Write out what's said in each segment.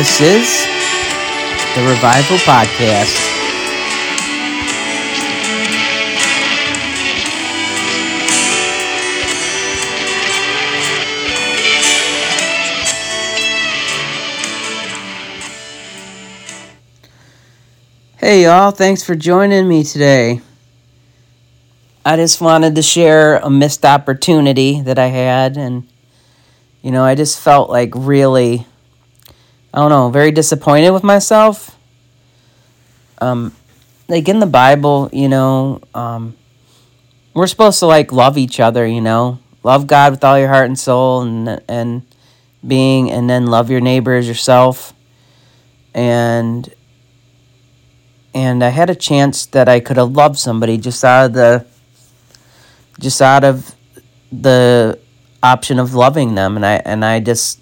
This is the Revival Podcast. Hey, y'all, thanks for joining me today. I just wanted to share a missed opportunity that I had, and you know, I just felt like really I don't know, very disappointed with myself. Um, like in the Bible, you know, um, we're supposed to like love each other, you know, love God with all your heart and soul, and and being, and then love your neighbor as yourself. And and I had a chance that I could have loved somebody just out of the just out of the option of loving them, and I and I just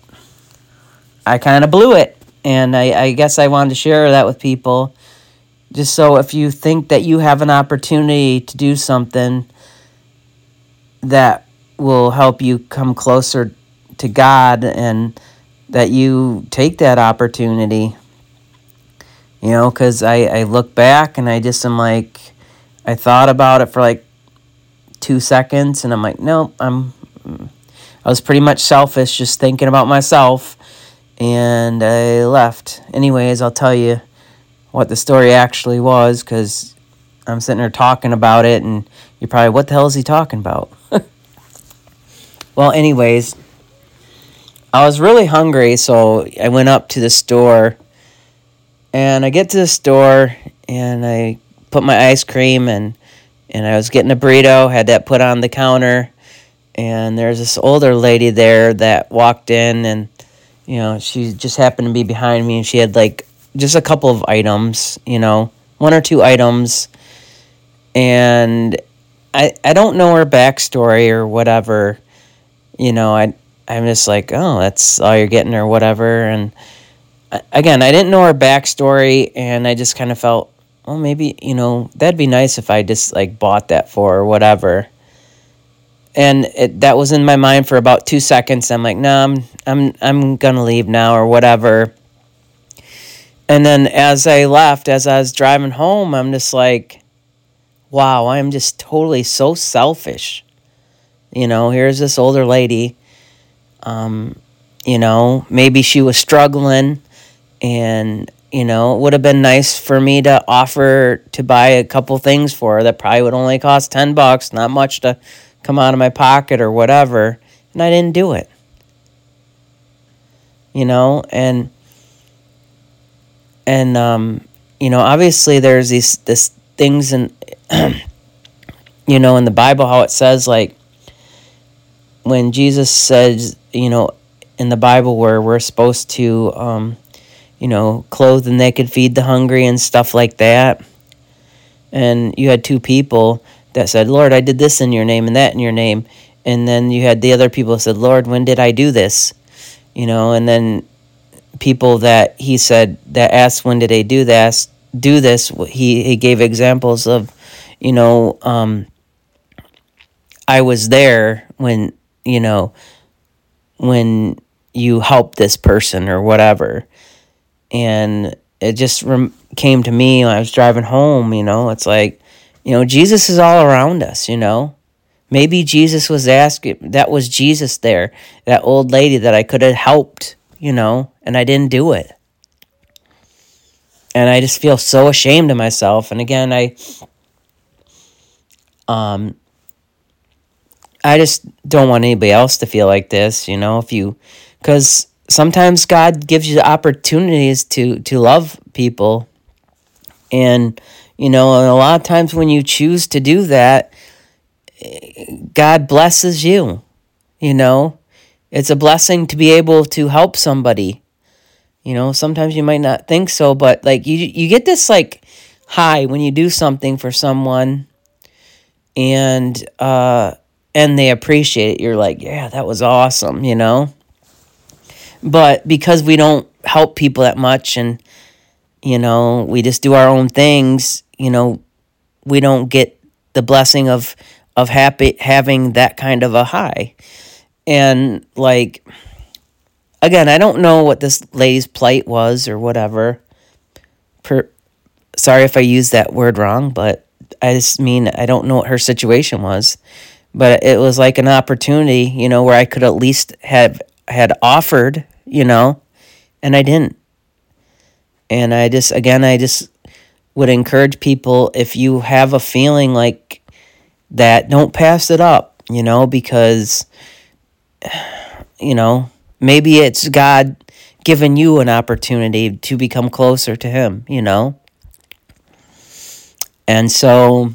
I kind of blew it. And I, I guess I wanted to share that with people. Just so if you think that you have an opportunity to do something that will help you come closer to God and that you take that opportunity. You know, because I, I look back and I just am like, I thought about it for like two seconds and I'm like, nope, I'm, mm. I was pretty much selfish just thinking about myself and I left. Anyways, I'll tell you what the story actually was because I'm sitting there talking about it, and you're probably, what the hell is he talking about? well, anyways, I was really hungry, so I went up to the store, and I get to the store, and I put my ice cream and and I was getting a burrito, had that put on the counter, and there's this older lady there that walked in and you know, she just happened to be behind me and she had like just a couple of items, you know, one or two items. And I I don't know her backstory or whatever. You know, I I'm just like, oh, that's all you're getting or whatever. And again, I didn't know her backstory, and I just kind of felt, well, maybe you know that'd be nice if I just like bought that for or whatever and it, that was in my mind for about two seconds. I'm like, no, I'm I'm I'm gonna leave now or whatever. And then as I left, as I was driving home, I'm just like, wow, I'm just totally so selfish. You know, here's this older lady. Um, you know, maybe she was struggling and you know, it would have been nice for me to offer to buy a couple things for her that probably would only cost 10 bucks, not much to come out of my pocket or whatever, and I didn't do it. You know, and and um, you know, obviously there's these this things in you know in the Bible how it says like when Jesus says, you know, in the Bible where we're supposed to um, you know, clothe the naked, feed the hungry and stuff like that. And you had two people that said, Lord, I did this in your name and that in your name. And then you had the other people that said, Lord, when did I do this? You know, and then people that he said that asked when did they do this do this he he gave examples of you know um i was there when you know when you helped this person or whatever and it just rem- came to me when i was driving home you know it's like you know, Jesus is all around us, you know. Maybe Jesus was asking, that was Jesus there, that old lady that I could have helped, you know, and I didn't do it. And I just feel so ashamed of myself. And again, I, um, I just don't want anybody else to feel like this, you know, if you, because sometimes God gives you opportunities to, to love people and, you know, and a lot of times when you choose to do that, God blesses you. You know, it's a blessing to be able to help somebody. You know, sometimes you might not think so, but like you you get this like high when you do something for someone and uh and they appreciate it. You're like, "Yeah, that was awesome," you know? But because we don't help people that much and you know, we just do our own things, you know, we don't get the blessing of of happy having that kind of a high. And like again, I don't know what this lady's plight was or whatever. Per, sorry if I used that word wrong, but I just mean I don't know what her situation was. But it was like an opportunity, you know, where I could at least have had offered, you know, and I didn't. And I just again I just would encourage people if you have a feeling like that, don't pass it up, you know, because you know, maybe it's God giving you an opportunity to become closer to him, you know. And so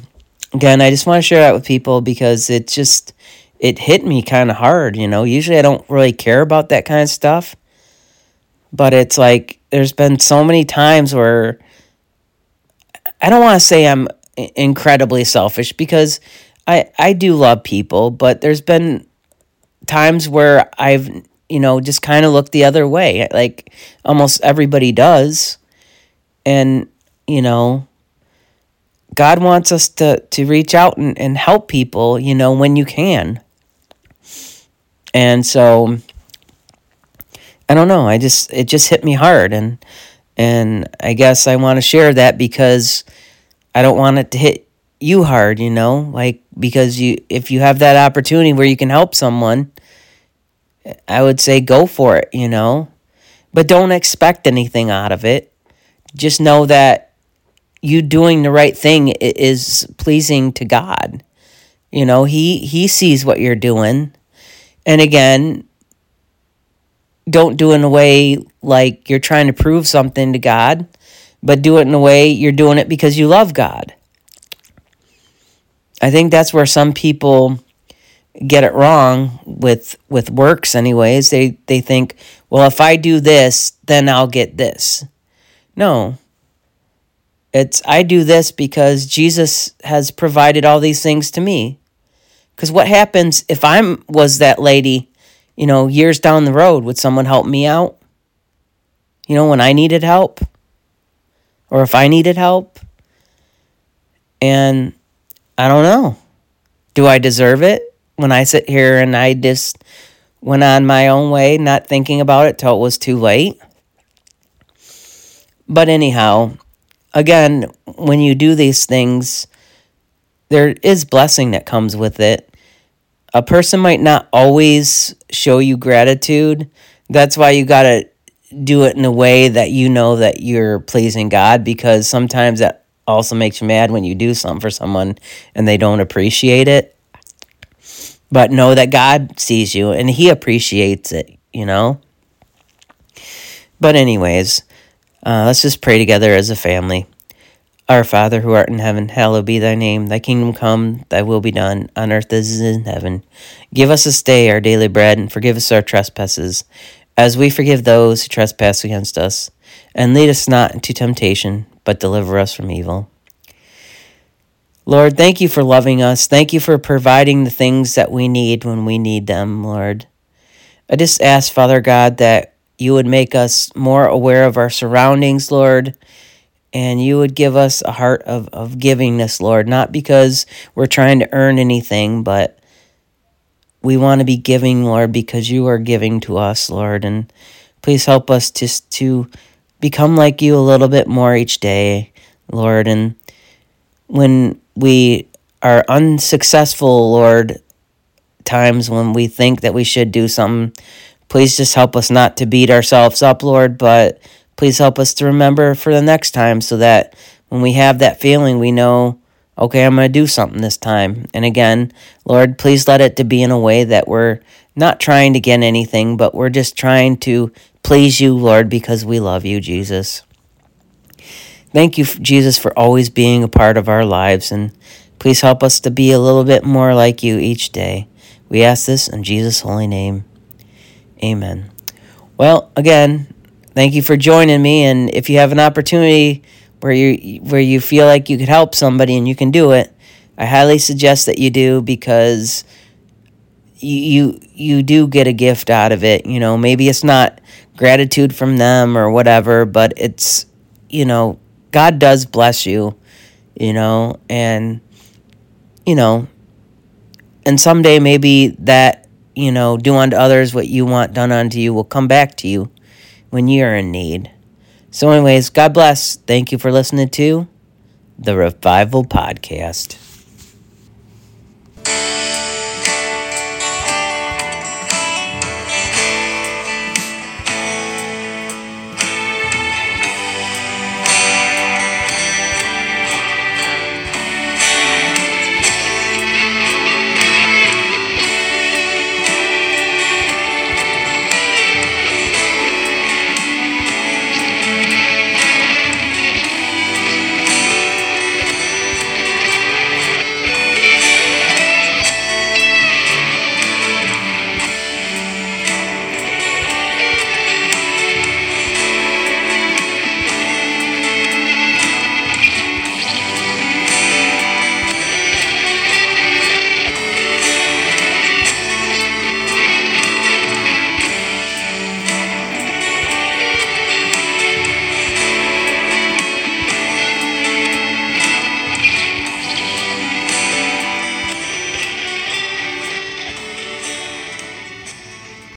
again, I just want to share that with people because it just it hit me kind of hard, you know. Usually I don't really care about that kind of stuff. But it's like there's been so many times where I don't want to say I'm incredibly selfish because I I do love people, but there's been times where I've you know just kind of looked the other way, like almost everybody does, and you know God wants us to to reach out and, and help people, you know, when you can. And so I don't know, I just it just hit me hard and and I guess I want to share that because I don't want it to hit you hard, you know? Like because you if you have that opportunity where you can help someone, I would say go for it, you know? But don't expect anything out of it. Just know that you doing the right thing is pleasing to God. You know, he he sees what you're doing. And again, don't do it in a way like you're trying to prove something to God, but do it in a way you're doing it because you love God. I think that's where some people get it wrong with with works anyways. They they think, well, if I do this, then I'll get this. No. It's I do this because Jesus has provided all these things to me. Cuz what happens if I'm was that lady, you know, years down the road, would someone help me out? You know, when I needed help? Or if I needed help? And I don't know. Do I deserve it when I sit here and I just went on my own way, not thinking about it till it was too late? But anyhow, again, when you do these things, there is blessing that comes with it. A person might not always show you gratitude. That's why you got to do it in a way that you know that you're pleasing God because sometimes that also makes you mad when you do something for someone and they don't appreciate it. But know that God sees you and He appreciates it, you know? But, anyways, uh, let's just pray together as a family. Our Father who art in heaven, hallowed be thy name. Thy kingdom come, thy will be done, on earth as it is in heaven. Give us this day our daily bread, and forgive us our trespasses, as we forgive those who trespass against us. And lead us not into temptation, but deliver us from evil. Lord, thank you for loving us. Thank you for providing the things that we need when we need them, Lord. I just ask, Father God, that you would make us more aware of our surroundings, Lord, and you would give us a heart of, of givingness, Lord, not because we're trying to earn anything, but we want to be giving, Lord, because you are giving to us, Lord. And please help us just to become like you a little bit more each day, Lord. And when we are unsuccessful, Lord, times when we think that we should do something, Please just help us not to beat ourselves up, Lord, but please help us to remember for the next time so that when we have that feeling, we know, okay, I'm going to do something this time. And again, Lord, please let it to be in a way that we're not trying to get anything, but we're just trying to please you, Lord, because we love you, Jesus. Thank you, Jesus, for always being a part of our lives, and please help us to be a little bit more like you each day. We ask this in Jesus' holy name. Amen. Well, again, thank you for joining me. And if you have an opportunity where you where you feel like you could help somebody and you can do it, I highly suggest that you do because you you, you do get a gift out of it. You know, maybe it's not gratitude from them or whatever, but it's you know, God does bless you, you know, and you know, and someday maybe that you know, do unto others what you want done unto you will come back to you when you're in need. So, anyways, God bless. Thank you for listening to the Revival Podcast.